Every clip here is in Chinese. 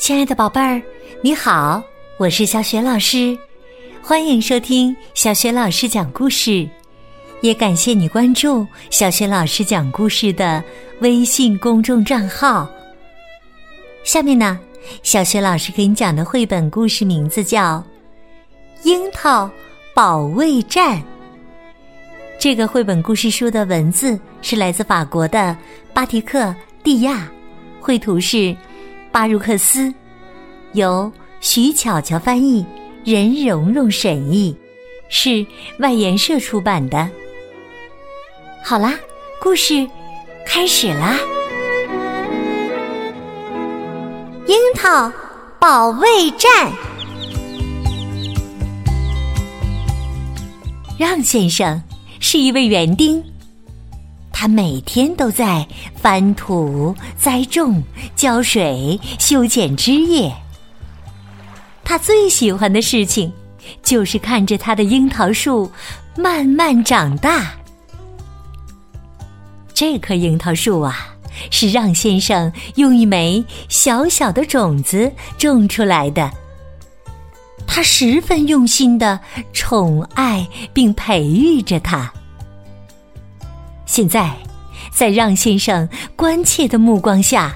亲爱的宝贝儿，你好，我是小雪老师，欢迎收听小雪老师讲故事，也感谢你关注小雪老师讲故事的微信公众账号。下面呢，小雪老师给你讲的绘本故事名字叫《樱桃保卫战》。这个绘本故事书的文字是来自法国的巴提克·蒂亚，绘图是巴如克斯，由徐巧巧翻译，任蓉蓉审译，是外研社出版的。好啦，故事开始啦！樱桃保卫战，让先生。是一位园丁，他每天都在翻土、栽种、浇水、修剪枝叶。他最喜欢的事情就是看着他的樱桃树慢慢长大。这棵樱桃树啊，是让先生用一枚小小的种子种出来的。他十分用心的宠爱并培育着它。现在，在让先生关切的目光下，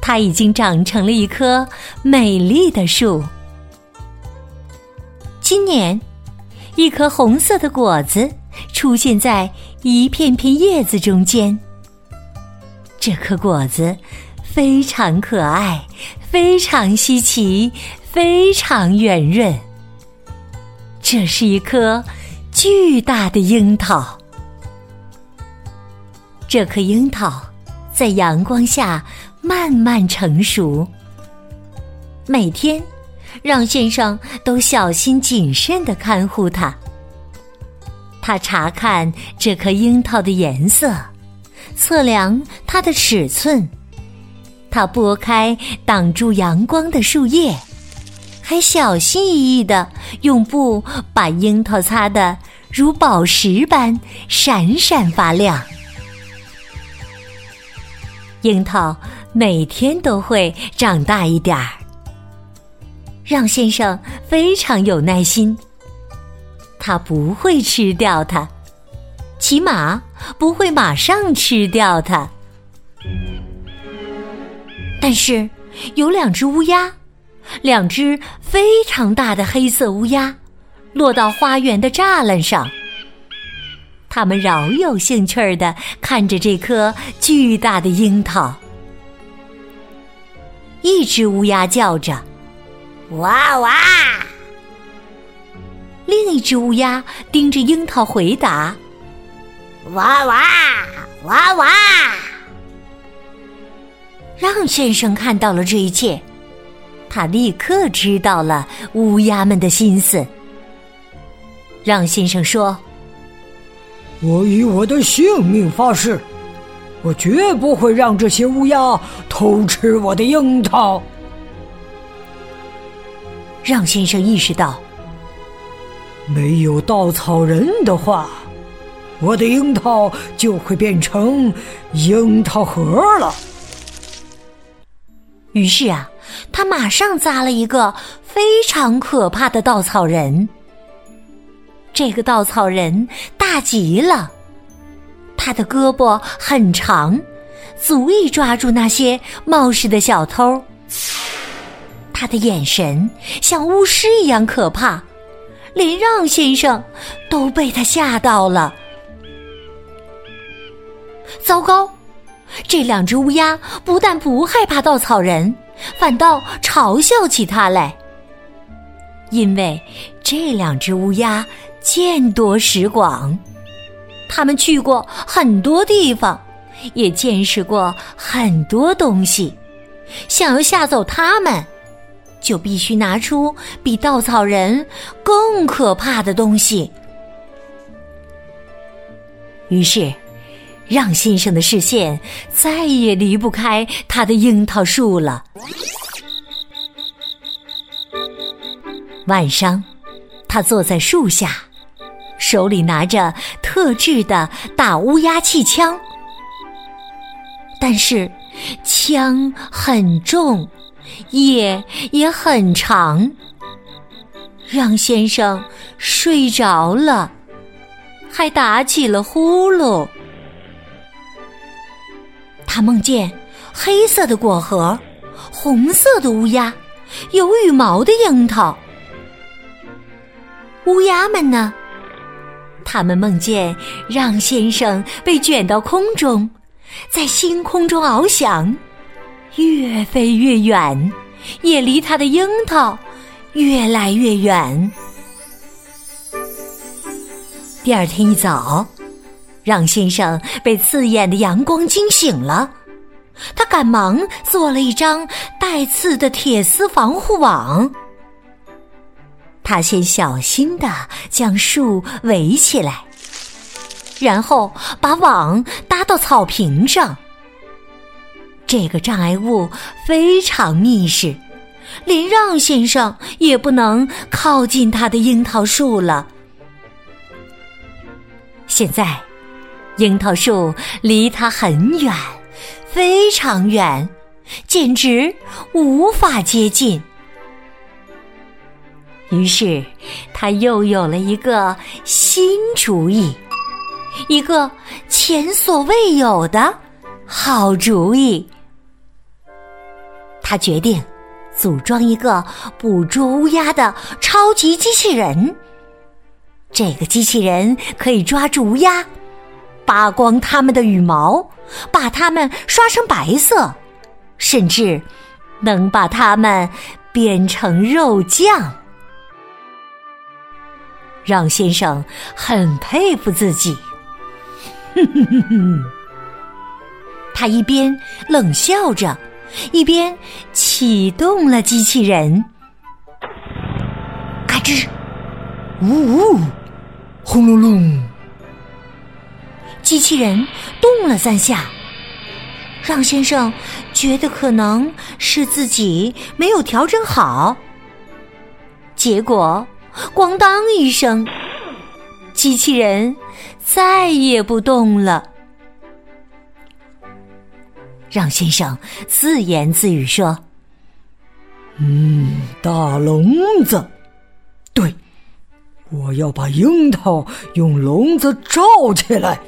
它已经长成了一棵美丽的树。今年，一颗红色的果子出现在一片片叶子中间。这颗果子非常可爱，非常稀奇。非常圆润，这是一颗巨大的樱桃。这颗樱桃在阳光下慢慢成熟。每天，让先生都小心谨慎的看护它。他查看这颗樱桃的颜色，测量它的尺寸。他拨开挡住阳光的树叶。还小心翼翼的用布把樱桃擦得如宝石般闪闪发亮。樱桃每天都会长大一点儿，让先生非常有耐心。他不会吃掉它，起码不会马上吃掉它。但是有两只乌鸦。两只非常大的黑色乌鸦落到花园的栅栏上，它们饶有兴趣儿的看着这颗巨大的樱桃。一只乌鸦叫着“哇哇”，另一只乌鸦盯着樱桃回答“哇哇哇哇”。让先生看到了这一切。他立刻知道了乌鸦们的心思。让先生说：“我以我的性命发誓，我绝不会让这些乌鸦偷吃我的樱桃。”让先生意识到，没有稻草人的话，我的樱桃就会变成樱桃核了。于是啊。他马上扎了一个非常可怕的稻草人。这个稻草人大极了，他的胳膊很长，足以抓住那些冒失的小偷。他的眼神像巫师一样可怕，连让先生都被他吓到了。糟糕！这两只乌鸦不但不害怕稻草人。反倒嘲笑起他来，因为这两只乌鸦见多识广，他们去过很多地方，也见识过很多东西。想要吓走他们，就必须拿出比稻草人更可怕的东西。于是。让先生的视线再也离不开他的樱桃树了。晚上，他坐在树下，手里拿着特制的打乌鸦气枪，但是枪很重，夜也很长。让先生睡着了，还打起了呼噜。他梦见黑色的果核、红色的乌鸦、有羽毛的樱桃。乌鸦们呢？他们梦见让先生被卷到空中，在星空中翱翔，越飞越远，也离他的樱桃。越来越远。第二天一早，让先生被刺眼的阳光惊醒了，他赶忙做了一张带刺的铁丝防护网。他先小心的将树围起来，然后把网搭到草坪上。这个障碍物非常密实。连让先生也不能靠近他的樱桃树了。现在，樱桃树离他很远，非常远，简直无法接近。于是，他又有了一个新主意，一个前所未有的好主意。他决定。组装一个捕捉乌鸦的超级机器人。这个机器人可以抓住乌鸦，扒光它们的羽毛，把它们刷成白色，甚至能把它们变成肉酱。让先生很佩服自己，他一边冷笑着。一边启动了机器人，嘎吱，呜呜，轰隆隆，机器人动了三下。让先生觉得可能是自己没有调整好，结果咣当一声，机器人再也不动了。让先生自言自语说：“嗯，大笼子，对，我要把樱桃用笼子罩起来。”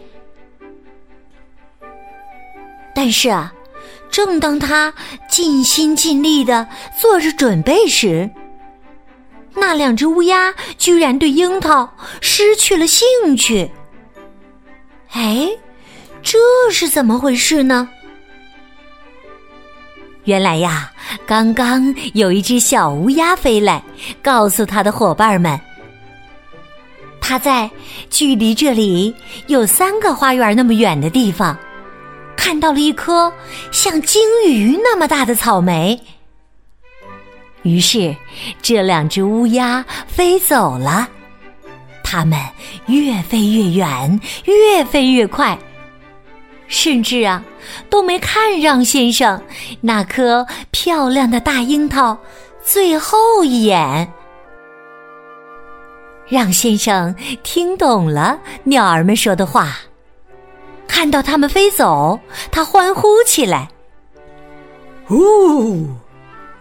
但是啊，正当他尽心尽力的做着准备时，那两只乌鸦居然对樱桃失去了兴趣。哎，这是怎么回事呢？原来呀，刚刚有一只小乌鸦飞来，告诉他的伙伴们，他在距离这里有三个花园那么远的地方，看到了一颗像鲸鱼那么大的草莓。于是，这两只乌鸦飞走了，它们越飞越远，越飞越快。甚至啊，都没看让先生那颗漂亮的大樱桃最后一眼。让先生听懂了鸟儿们说的话，看到它们飞走，他欢呼起来：“呜！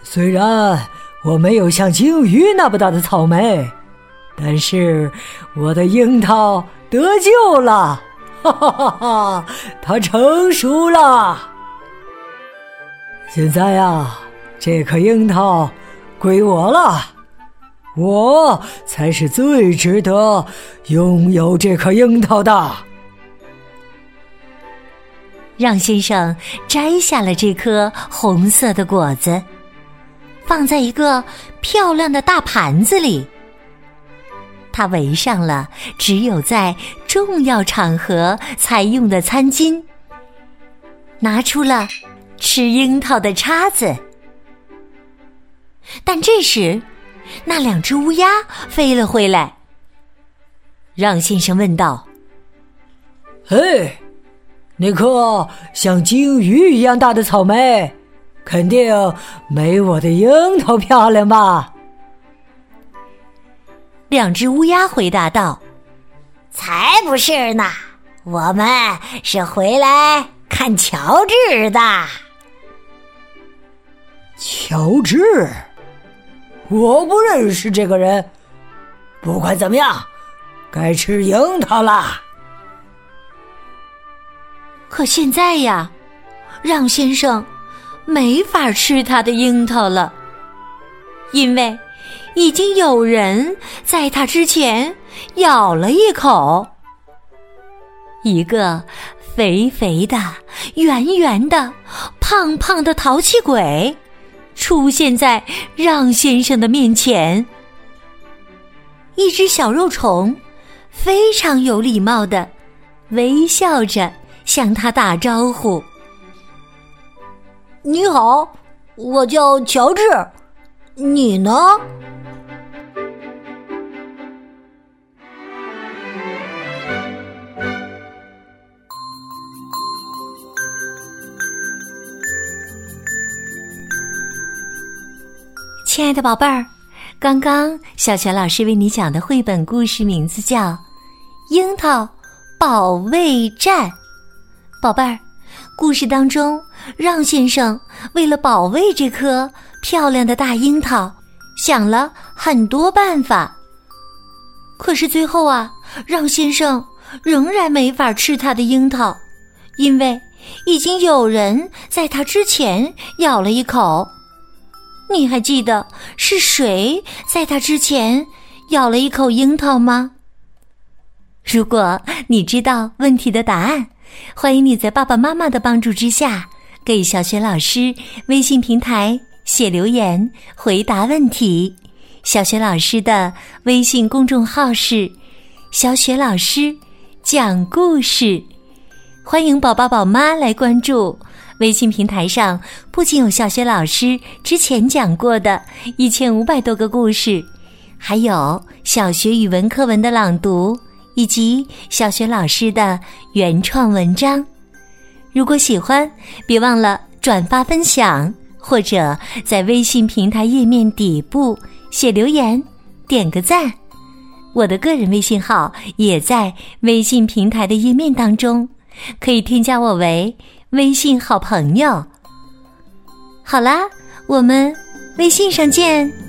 虽然我没有像鲸鱼那么大的草莓，但是我的樱桃得救了。”哈哈哈哈！它成熟了。现在呀，这颗樱桃归我了，我才是最值得拥有这颗樱桃的。让先生摘下了这颗红色的果子，放在一个漂亮的大盘子里。他围上了只有在重要场合才用的餐巾，拿出了吃樱桃的叉子。但这时，那两只乌鸦飞了回来。让先生问道：“嘿，那颗像鲸鱼一样大的草莓，肯定没我的樱桃漂亮吧？”两只乌鸦回答道：“才不是呢，我们是回来看乔治的。”乔治，我不认识这个人。不管怎么样，该吃樱桃啦。可现在呀，让先生没法吃他的樱桃了，因为已经有人在他之前咬了一口。一个肥肥的、圆圆的、胖胖的淘气鬼出现在让先生的面前。一只小肉虫非常有礼貌的微笑着向他打招呼：“你好，我叫乔治，你呢？”亲爱的宝贝儿，刚刚小泉老师为你讲的绘本故事名字叫《樱桃保卫战》。宝贝儿，故事当中，让先生为了保卫这颗漂亮的大樱桃，想了很多办法。可是最后啊，让先生仍然没法吃他的樱桃，因为已经有人在他之前咬了一口。你还记得是谁在他之前咬了一口樱桃吗？如果你知道问题的答案，欢迎你在爸爸妈妈的帮助之下，给小雪老师微信平台写留言回答问题。小雪老师的微信公众号是“小雪老师讲故事”，欢迎宝宝宝妈来关注。微信平台上不仅有小学老师之前讲过的一千五百多个故事，还有小学语文课文的朗读以及小学老师的原创文章。如果喜欢，别忘了转发分享，或者在微信平台页面底部写留言，点个赞。我的个人微信号也在微信平台的页面当中，可以添加我为。微信好朋友，好啦，我们微信上见。